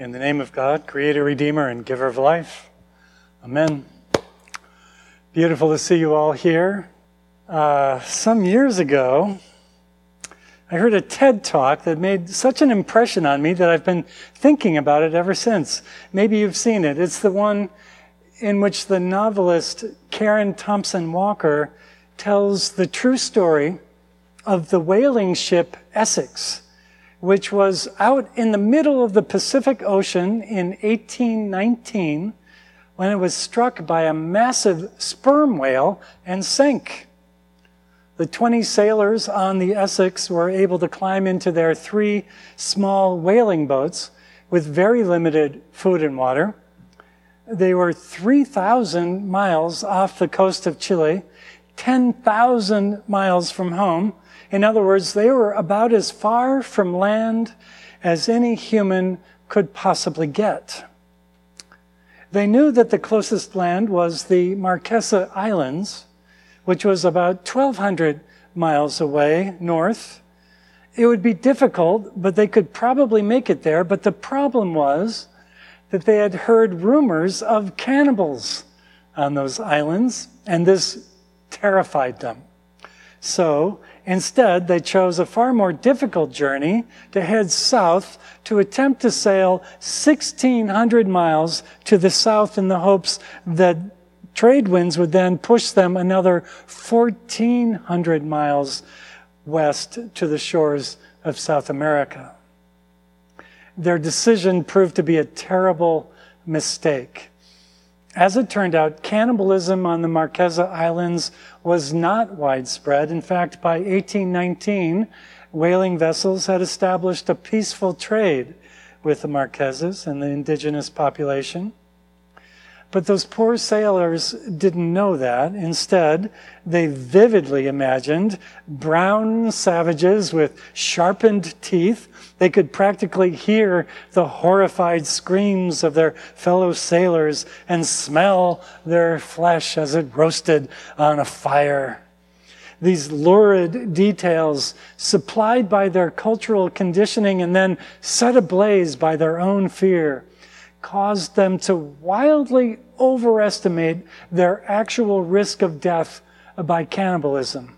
In the name of God, Creator, Redeemer, and Giver of life. Amen. Beautiful to see you all here. Uh, some years ago, I heard a TED talk that made such an impression on me that I've been thinking about it ever since. Maybe you've seen it. It's the one in which the novelist Karen Thompson Walker tells the true story of the whaling ship Essex which was out in the middle of the Pacific Ocean in 1819 when it was struck by a massive sperm whale and sank. The 20 sailors on the Essex were able to climb into their three small whaling boats with very limited food and water. They were 3,000 miles off the coast of Chile, 10,000 miles from home, in other words, they were about as far from land as any human could possibly get. They knew that the closest land was the Marquesa Islands, which was about 1,200 miles away north. It would be difficult, but they could probably make it there. But the problem was that they had heard rumors of cannibals on those islands, and this terrified them. So Instead, they chose a far more difficult journey to head south to attempt to sail 1,600 miles to the south in the hopes that trade winds would then push them another 1,400 miles west to the shores of South America. Their decision proved to be a terrible mistake. As it turned out, cannibalism on the Marquesa Islands was not widespread. In fact, by 1819, whaling vessels had established a peaceful trade with the Marquesas and the indigenous population. But those poor sailors didn't know that. Instead, they vividly imagined brown savages with sharpened teeth. They could practically hear the horrified screams of their fellow sailors and smell their flesh as it roasted on a fire. These lurid details, supplied by their cultural conditioning and then set ablaze by their own fear, caused them to wildly overestimate their actual risk of death by cannibalism.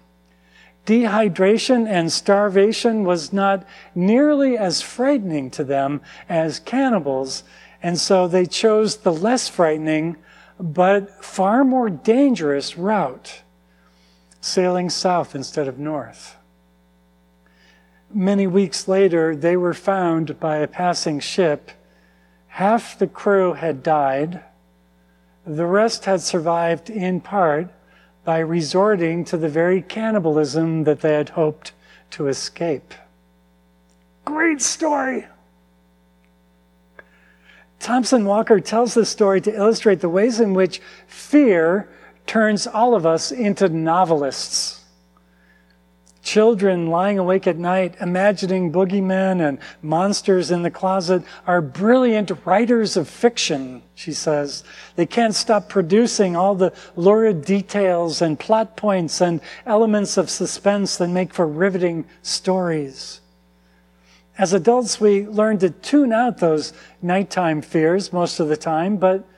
Dehydration and starvation was not nearly as frightening to them as cannibals, and so they chose the less frightening but far more dangerous route, sailing south instead of north. Many weeks later, they were found by a passing ship Half the crew had died. The rest had survived in part by resorting to the very cannibalism that they had hoped to escape. Great story. Thompson Walker tells this story to illustrate the ways in which fear turns all of us into novelists. Children lying awake at night, imagining boogeymen and monsters in the closet, are brilliant writers of fiction, she says. They can't stop producing all the lurid details and plot points and elements of suspense that make for riveting stories. As adults, we learn to tune out those nighttime fears most of the time, but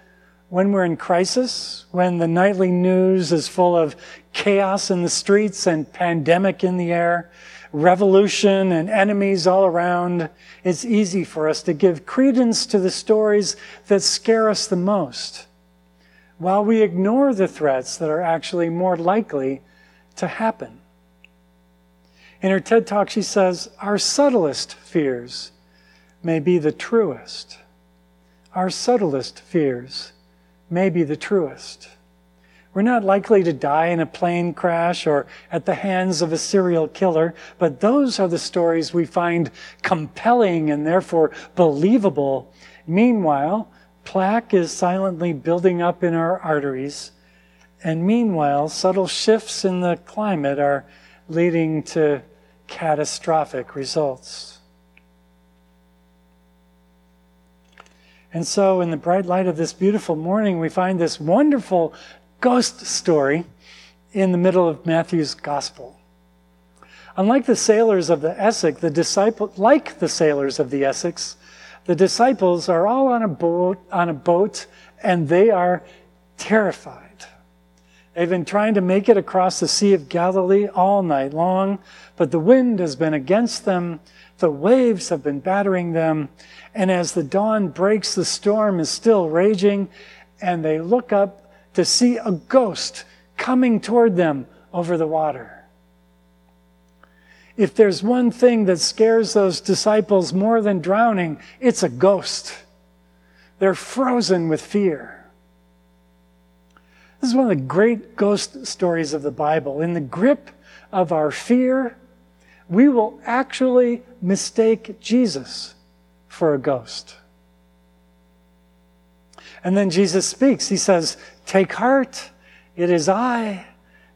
when we're in crisis, when the nightly news is full of chaos in the streets and pandemic in the air, revolution and enemies all around, it's easy for us to give credence to the stories that scare us the most, while we ignore the threats that are actually more likely to happen. In her TED Talk, she says, Our subtlest fears may be the truest. Our subtlest fears may be the truest. We're not likely to die in a plane crash or at the hands of a serial killer, but those are the stories we find compelling and therefore believable. Meanwhile, plaque is silently building up in our arteries. And meanwhile, subtle shifts in the climate are leading to catastrophic results. And so, in the bright light of this beautiful morning, we find this wonderful ghost story in the middle of Matthew's gospel. Unlike the sailors of the Essex, the disciple, like the sailors of the Essex, The disciples are all on a boat, on a boat, and they are terrified. They've been trying to make it across the Sea of Galilee all night long, but the wind has been against them. The waves have been battering them. And as the dawn breaks, the storm is still raging, and they look up to see a ghost coming toward them over the water. If there's one thing that scares those disciples more than drowning, it's a ghost. They're frozen with fear. This is one of the great ghost stories of the Bible. In the grip of our fear, we will actually mistake Jesus for a ghost. And then Jesus speaks. He says, Take heart, it is I.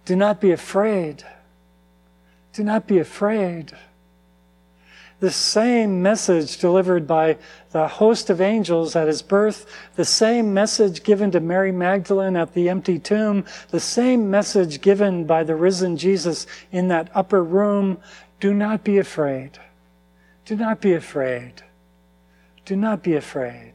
Do not be afraid. Do not be afraid. The same message delivered by the host of angels at his birth, the same message given to Mary Magdalene at the empty tomb, the same message given by the risen Jesus in that upper room. Do not be afraid. Do not be afraid. Do not be afraid.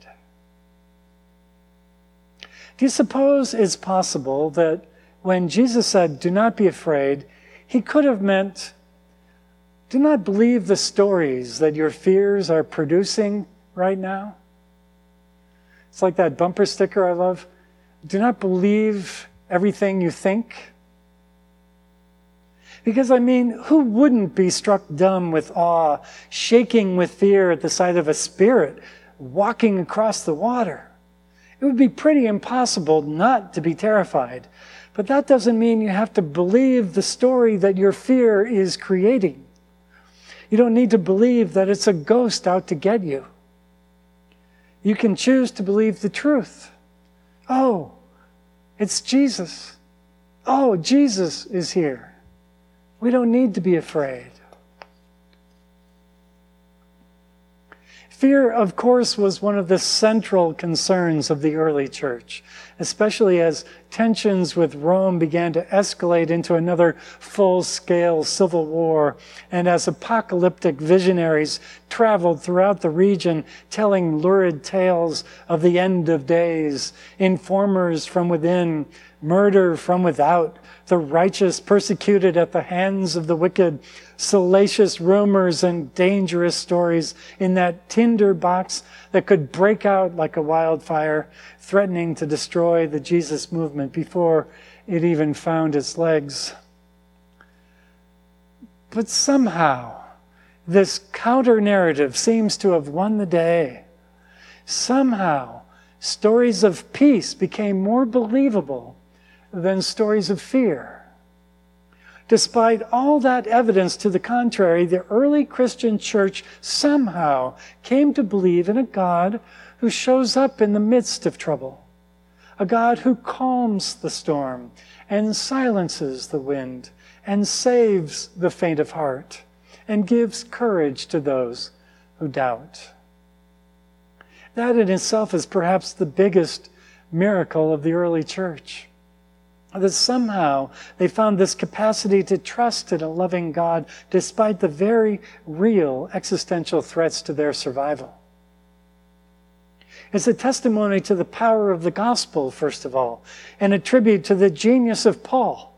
Do you suppose it's possible that when Jesus said, Do not be afraid, he could have meant, Do not believe the stories that your fears are producing right now? It's like that bumper sticker I love. Do not believe everything you think. Because, I mean, who wouldn't be struck dumb with awe, shaking with fear at the sight of a spirit walking across the water? It would be pretty impossible not to be terrified. But that doesn't mean you have to believe the story that your fear is creating. You don't need to believe that it's a ghost out to get you. You can choose to believe the truth. Oh, it's Jesus. Oh, Jesus is here. We don't need to be afraid. Fear, of course, was one of the central concerns of the early church, especially as tensions with Rome began to escalate into another full scale civil war, and as apocalyptic visionaries traveled throughout the region telling lurid tales of the end of days, informers from within, murder from without, the righteous persecuted at the hands of the wicked, salacious rumors and dangerous stories in that tinder box that could break out like a wildfire, threatening to destroy the Jesus movement before it even found its legs. But somehow, this counter narrative seems to have won the day. Somehow, stories of peace became more believable than stories of fear. Despite all that evidence to the contrary, the early Christian church somehow came to believe in a God who shows up in the midst of trouble, a God who calms the storm and silences the wind and saves the faint of heart and gives courage to those who doubt. That in itself is perhaps the biggest miracle of the early church that somehow they found this capacity to trust in a loving God despite the very real existential threats to their survival. It's a testimony to the power of the gospel, first of all, and a tribute to the genius of Paul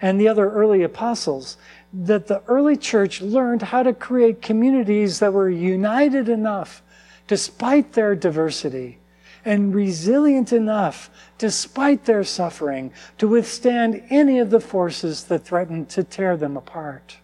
and the other early apostles that the early church learned how to create communities that were united enough, despite their diversity, and resilient enough, despite their suffering, to withstand any of the forces that threatened to tear them apart.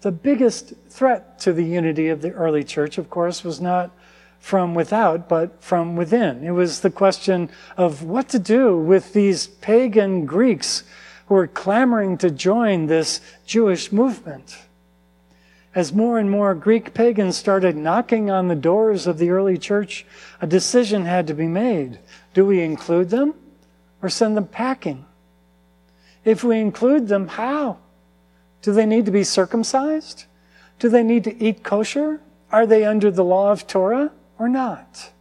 The biggest threat to the unity of the early church, of course, was not from without, but from within. It was the question of what to do with these pagan Greeks who were clamoring to join this Jewish movement as more and more Greek pagans started knocking on the doors of the early church, a decision had to be made. Do we include them or send them packing? If we include them, how? Do they need to be circumcised? Do they need to eat kosher? Are they under the law of Torah or not?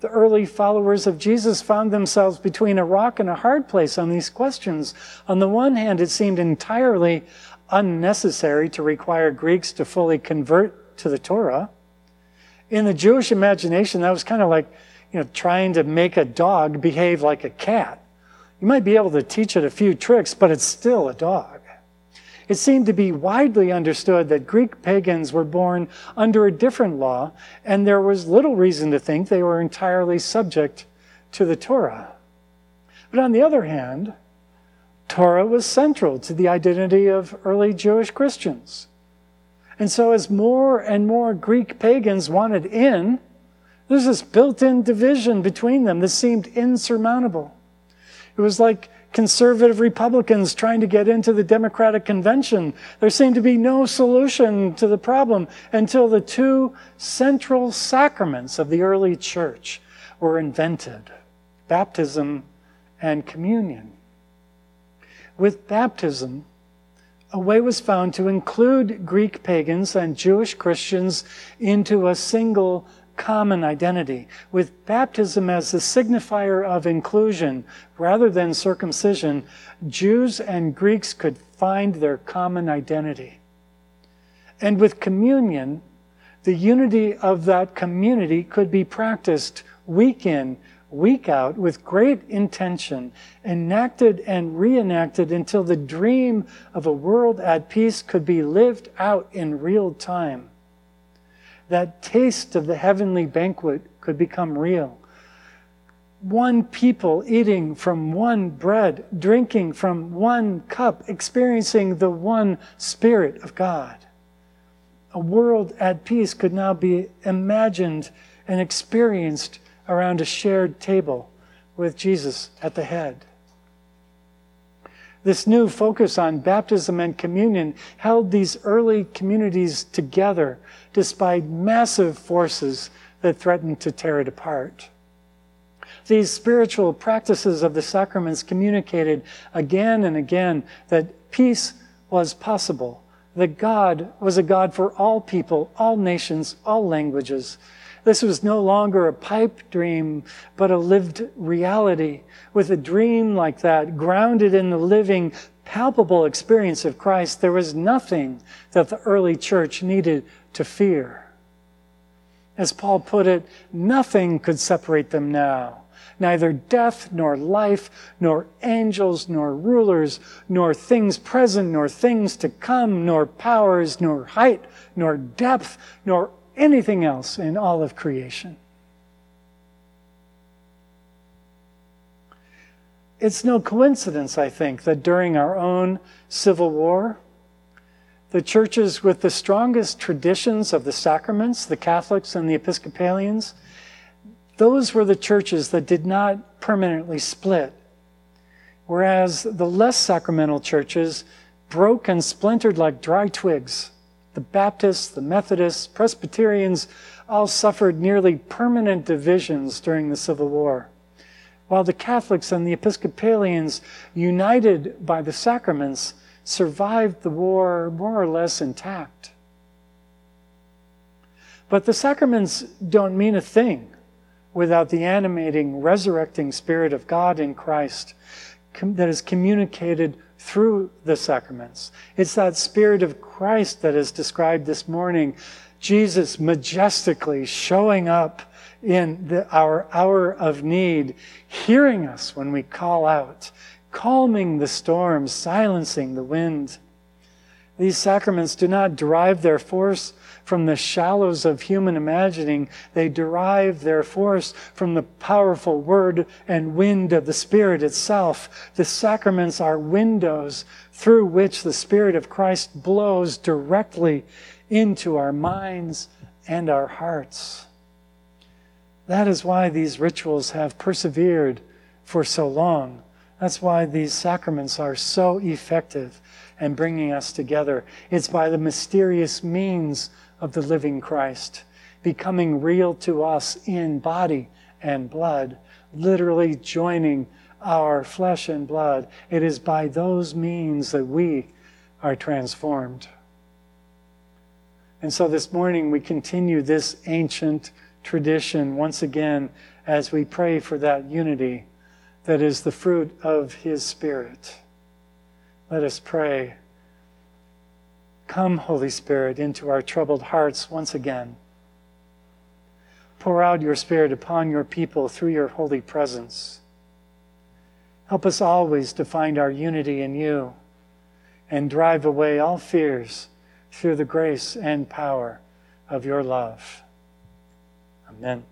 The early followers of Jesus found themselves between a rock and a hard place on these questions. On the one hand, it seemed entirely unnecessary to require Greeks to fully convert to the Torah. In the Jewish imagination, that was kind of like, you know, trying to make a dog behave like a cat. You might be able to teach it a few tricks, but it's still a dog. It seemed to be widely understood that Greek pagans were born under a different law, and there was little reason to think they were entirely subject to the Torah. But on the other hand, Torah was central to the identity of early Jewish Christians. And so, as more and more Greek pagans wanted in, there's this built in division between them that seemed insurmountable. It was like conservative Republicans trying to get into the Democratic convention. There seemed to be no solution to the problem until the two central sacraments of the early church were invented baptism and communion. With baptism, a way was found to include Greek pagans and Jewish Christians into a single common identity, with baptism as the signifier of inclusion rather than circumcision, Jews and Greeks could find their common identity. And with communion, the unity of that community could be practiced week in, week out with great intention, enacted and reenacted until the dream of a world at peace could be lived out in real time that taste of the heavenly banquet could become real. One people eating from one bread, drinking from one cup, experiencing the one Spirit of God. A world at peace could now be imagined and experienced around a shared table with Jesus at the head. This new focus on baptism and communion held these early communities together despite massive forces that threatened to tear it apart. These spiritual practices of the sacraments communicated again and again that peace was possible, that God was a God for all people, all nations, all languages. This was no longer a pipe dream, but a lived reality. With a dream like that, grounded in the living, palpable experience of Christ, there was nothing that the early church needed to fear. As Paul put it, nothing could separate them now. Neither death, nor life, nor angels, nor rulers, nor things present, nor things to come, nor powers, nor height, nor depth, nor anything else in all of creation. It's no coincidence, I think, that during our own Civil War, the churches with the strongest traditions of the sacraments, the Catholics and the Episcopalians, those were the churches that did not permanently split. Whereas the less sacramental churches broke and splintered like dry twigs. The Baptists, the Methodists, Presbyterians all suffered nearly permanent divisions during the Civil War. While the Catholics and the Episcopalians, united by the sacraments, survived the war more or less intact. But the sacraments don't mean a thing without the animating, resurrecting Spirit of God in Christ that is communicated through the sacraments. It's that Spirit of Christ that is described this morning. Jesus majestically showing up in the, our hour of need, hearing us when we call out, calming the storm, silencing the wind. These sacraments do not derive their force from the shallows of human imagining. They derive their force from the powerful word and wind of the Spirit itself. The sacraments are windows through which the Spirit of Christ blows directly into our minds and our hearts. That is why these rituals have persevered for so long. That's why these sacraments are so effective in bringing us together. It's by the mysterious means of the living Christ becoming real to us in body and blood, literally joining our flesh and blood. It is by those means that we are transformed. And so this morning we continue this ancient tradition once again as we pray for that unity that is the fruit of His Spirit. Let us pray. Come, Holy Spirit, into our troubled hearts once again. Pour out your Spirit upon your people through your holy presence. Help us always to find our unity in you and drive away all fears through the grace and power of your love. Amen.